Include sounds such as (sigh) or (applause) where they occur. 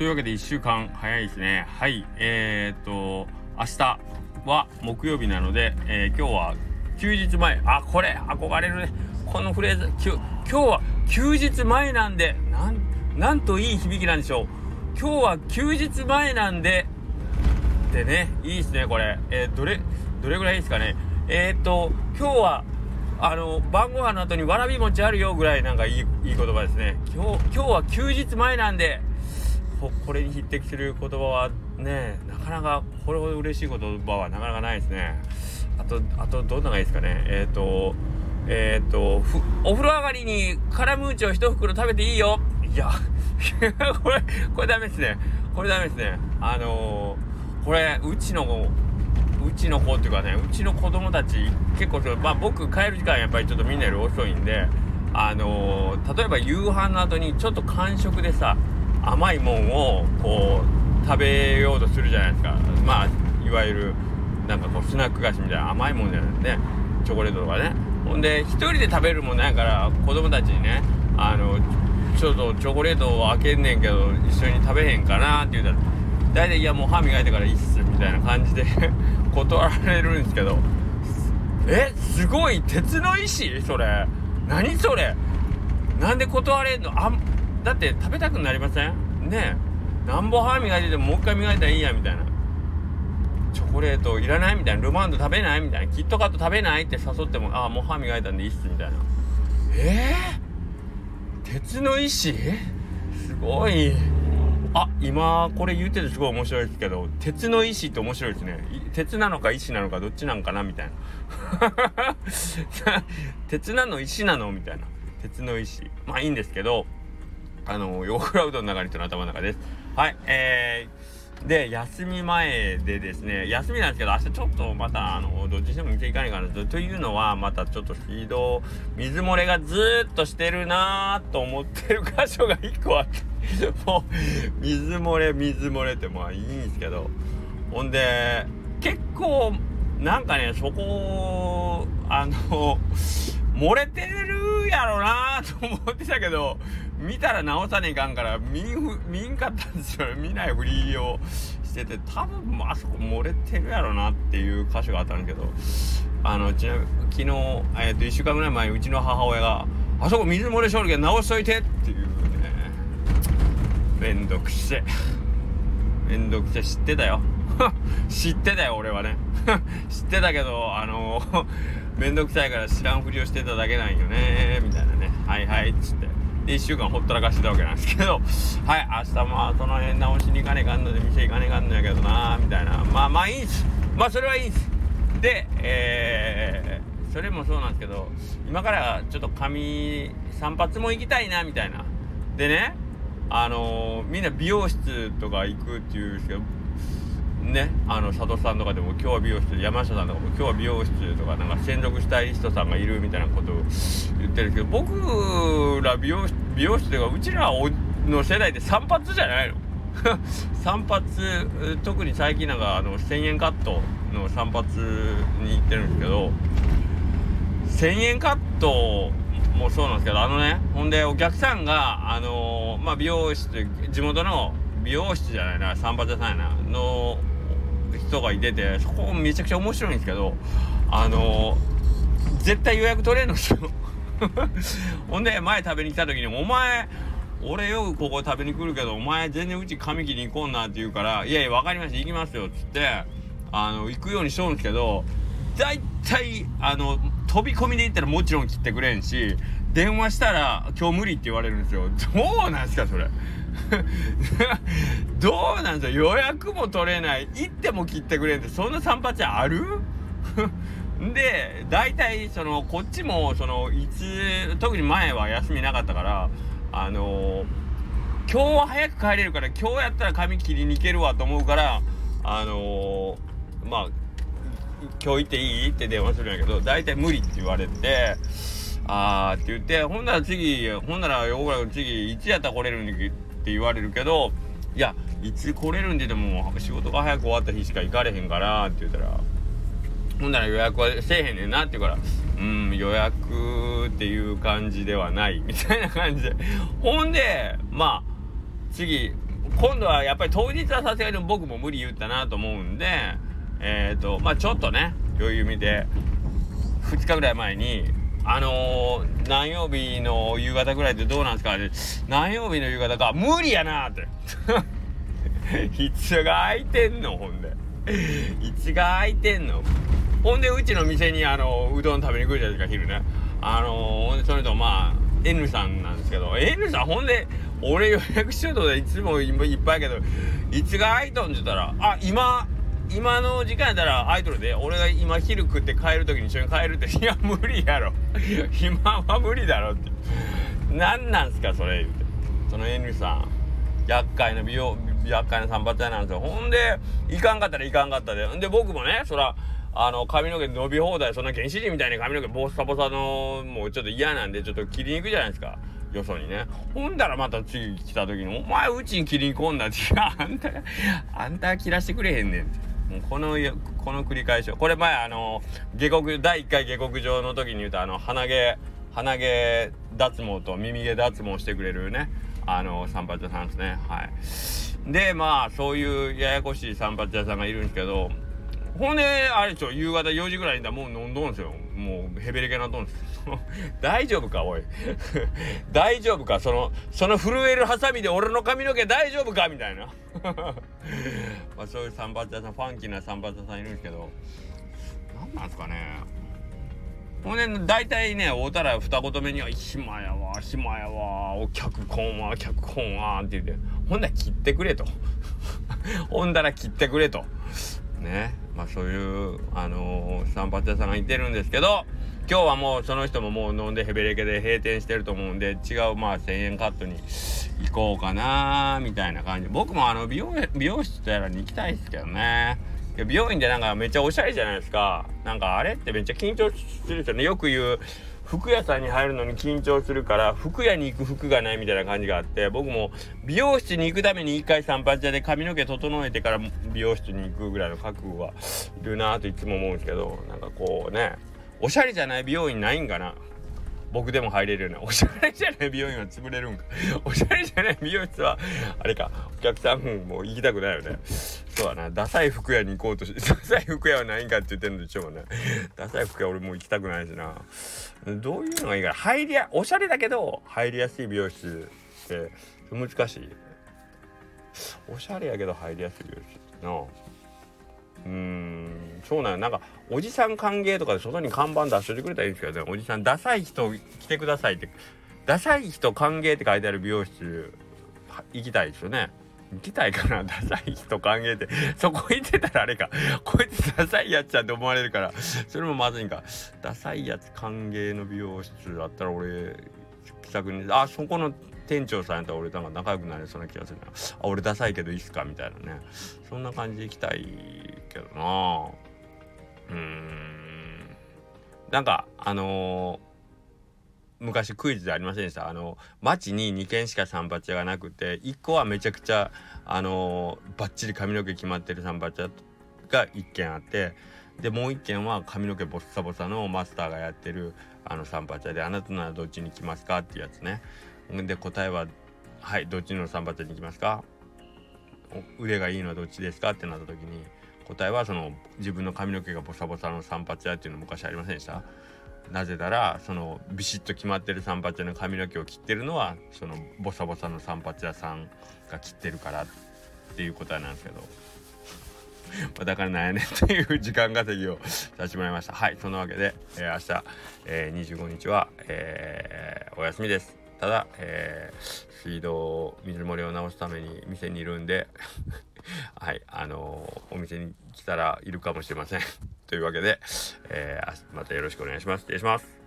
というわけで1週間早いですね。はい。えー、っと明日は木曜日なので、えー、今日は休日前。あこれ憧れるね。このフレーズ今日は休日前なんでなんなんといい響きなんでしょう。今日は休日前なんででねいいですねこれ、えー、どれどれぐらいいいですかね。えー、っと今日はあの晩ご飯の後にわらび餅あるよぐらいなんかいいいい言葉ですね。今日今日は休日前なんでこれに匹敵する言葉はねなかなかこれほど嬉しい言葉はなかなかないですね。あとあとどんながいいですかね。えっ、ー、とえっ、ー、とお風呂上がりにカラムーチを一袋食べていいよ。いや (laughs) これこれダメですね。これダメですね。あのー、これうちのうちの子っていうかねうちの子供たち結構そまあ僕帰る時間やっぱりちょっとみんなより遅いんであのー、例えば夕飯の後にちょっと間食でさ甘いもんをこう食べようとするじゃないですか。まあいわゆるなんかこうスナック菓子みたいな甘いもんじゃないですね。チョコレートとかね。ほんで一人で食べるもんないから子供たちにねあのちょっとチョコレートを開けんねんけど一緒に食べへんかなって言ったら大体いやもう歯磨いてからいいっすみたいな感じで (laughs) 断られるんですけどえすごい鉄の石？それ。何それ？なんで断れんの？あだって食べたくなりません？ねえ。なんぼ歯磨いててももう一回磨いたらいいやみたいな。チョコレートいらないみたいな。ルマンド食べないみたいな。キットカット食べないって誘ってもああもう歯磨いたんでいいっすみたいな。えー、鉄の石すごい。あ今これ言っててすごい面白いですけど鉄の石って面白いですね。鉄なのか石なのかどっちなんかなみたいな。(laughs) 鉄なの石なのみたいな。鉄の石まあいいんですけどあのヨーグラウドの中にとの頭の中です。はいえー、で休み前でですね休みなんですけど明日ちょっとまたあのどっちにしても店行かないかなと。いうのはまたちょっと水道水漏れがずっとしてるなーと思ってる箇所が1個あってもう水漏れ水漏れってまあいいんですけど。ほんで結構なんかねそこあの漏れてるやろなと思ってたけど見たら直さねえかんから見ん見んかったんですよ。見ないふりをしてて多分あそこ漏れてるやろなっていう箇所があったんだけど。あのちなみに昨日、えー、と1週間ぐらい前うちの母親が「あそこ水漏れしょるけど直しといて」っていうねめんどくせえめんどくせえ知ってたよ。(laughs) 知ってたよ俺はね。(laughs) 知ってたけどあのめんどくさいから知らんふりをしてただけなんよねみたいなね。はいはいっつって。1週間ほったらかしてたわけなんですけど (laughs) はい明日まあその辺直しに行かねえかんので店行かねえかんのやけどなみたいな。まあまあいいんす。まあそれはいいんす。でえー、それもそうなんですけど今からちょっと髪散髪も行きたいなみたいな。でねあのー、みんな美容室とか行くっていうんですけどねあの佐藤さんとかでも今日は美容室山下さんとかも今日は美容室とかなんか専属スタイリストさんがいるみたいなことを言ってるけど僕ら美容美容室というかうちらの世代で散髪じゃないの。(laughs) 散髪特に最近なんかあの1000円カットの散髪に行ってるんですけど1000円カットもそうなんですけどあのねほんでお客さんがあのー、まあ美容室地元の美容室じゃないな散髪屋さんやなの人がいててそこめちゃくちゃ面白いんですけどあの絶対予約取れるんですよ。(laughs) ほんで前食べに来た時に「お前俺よくここ食べに来るけどお前全然うち髪切りに行こんな」って言うから「いやいや分かりました行きますよ」っつってあの行くようにしとるんですけど大体あの飛び込みで行ったらもちろん切ってくれんし電話したら「今日無理」って言われるんですよ。どうなんすかそれ。(laughs) どうなんですよ予約も取れない。行っても切ってくれんってそんな散髪ある？(laughs) で大体そのこっちもそのいつ特に前は休みなかったからあのー、今日は早く帰れるから今日やったら髪切りに行けるわと思うからあのー、まあ今日行っていい？って電話するんやけど大体無理って言われてあーって言ってほんなら次ほんなら横倉君次いつやったら来れるんって言われるけどいやいつ来れるんででも仕事が早く終わった日しか行かれへんからって言ったらほんなら予約はせえへんねんなって言うからうん予約っていう感じではないみたいな感じで。ほんでまあ次今度はやっぱり当日はさすがに僕も無理言ったなと思うんでえっ、ー、とまあちょっとね余裕見て2日ぐらい前にあのー、何曜日の夕方ぐらいでどうなんですか？何曜日の夕方か無理やなって。いつが空いてんのほんで。いつが空いてんの。ほんでうちの店にあのうどん食べに来るじゃないですか昼ね。あのー、それとまあ N さんなんですけど N さんほんで俺予約しようとでいつもいっぱいやけどいつが空いとんって言ったらあ今今の時間やったらアイドルで俺が今昼食って帰る時に一緒に帰るっていや無理やろ。(laughs) 今は無理だろって。何なんすかそれ言うて。その N さん。厄介な美容厄介な散髪屋なんですよ。ほんで行かんかったら行かんかったで。んで僕もねそらあの髪の毛伸び放題そんな原始人みたいに髪の毛ボッサボサのもうちょっと嫌なんでちょっと切りに行くじゃないですか。よそにね。ほんだらまた次来た時に「お前うちに切りに来んだ」って「いやあんたあんた切らしてくれへんねん」ってもうこのこの繰り返しを。これ前あの下克第1回下克上の時に言うとあの鼻毛鼻毛脱毛と耳毛脱毛してくれるねあの散髪屋さんですね。はい。でまあそういうややこしい散髪屋さんがいるんですけどほんであれでしょ夕方4時ぐらいにだもう飲んどんすよ。もうヘベレケなとんす (laughs) 大丈夫かおい。(laughs) 大丈夫かそのその震えるハサミで俺の髪の毛大丈夫かみたいな。(laughs) まあそういう散髪屋さんファンキーな散髪屋さんいるんですけど。何なんですかね。ほんで大体ね会うたら二言目には「暇やわ暇やわお客こんは客こんは」って言ってほんなら切ってくれと。ほんだら切ってくれと。ね。まあそういうあのー、散髪屋さんがいてるんですけど今日はもうその人ももう飲んでヘベレケで閉店してると思うんで違うまあ1000円カットに行こうかなみたいな感じ。僕もあの美容美容室やらに行きたいですけどね。美容院でなんかめっちゃおしゃれじゃないですか。なんかあれってめっちゃ緊張するんですよね。よく言う服屋さんに入るのに緊張するから服屋に行く服がないみたいな感じがあって僕も美容室に行くために一回散髪屋で髪の毛整えてから美容室に行くぐらいの覚悟はいるなといつも思うんですけどなんかこうねおしゃれじゃない美容院ないんかな？僕でも入れるようなおしゃれじゃない美容院は潰れるんか。おしゃれじゃない美容室はあれか。お客さんも行きたくないよね。そうだな。ダサい服屋に行こうとしてダサい服屋はないんかって言ってるんでしょうねダサい服屋俺もう行きたくないしな。どういうのがいいかな。入りやおしゃれだけど入りやすい美容室って難しい。おしゃれやけど入りやすい美容室な。うん。そうなんなんかおじさん歓迎とかで外に看板出しといてくれたらいいんですけどねおじさんダサい人来てくださいってダサい人歓迎って書いてある美容室。行きたいですよね。行きたいかなダサい人歓迎ってそこ行ってたらあれかこいつダサいやつやって思われるから。それもまずいんか。ダサいやつ歓迎の美容室だったら俺気さくにあそこの店長さんやったら俺なんか仲良くなれそうな気がするな。あ俺ダサいけどいいっすかみたいなね。そんな感じで行きたいけどな。うん。なんかあのー昔クイズでありませんでした？あの町に2軒しか散髪屋がなくて1個はめちゃくちゃあのバッチリ髪の毛決まってる散髪屋が1軒あってでもう1軒は髪の毛ボッサボサのマスターがやってるあの散髪屋であなたならどっちに来ますかっていうやつね。で答えははいどっちの散髪屋に行きますか？腕がいいのはどっちですか？ってなった時に答えはその自分の髪の毛がボサボサの散髪屋っていうの昔ありませんでした？なぜならそのビシッと決まってる散髪屋の髪の毛を切ってるのはそのボサボサの散髪屋さんが切ってるからっていう答えなんですけど。(laughs) だからなんやねんっていう時間稼ぎをさせてもらいました。はいそんなわけで、えー、明日、えー、25日は、えー、お休みです。ただ、えー、水道水漏れを直すために店にいるんで (laughs) はいあのー、お店に来たらいるかもしれません (laughs) というわけで、えー、またよろしくお願いします。失礼します。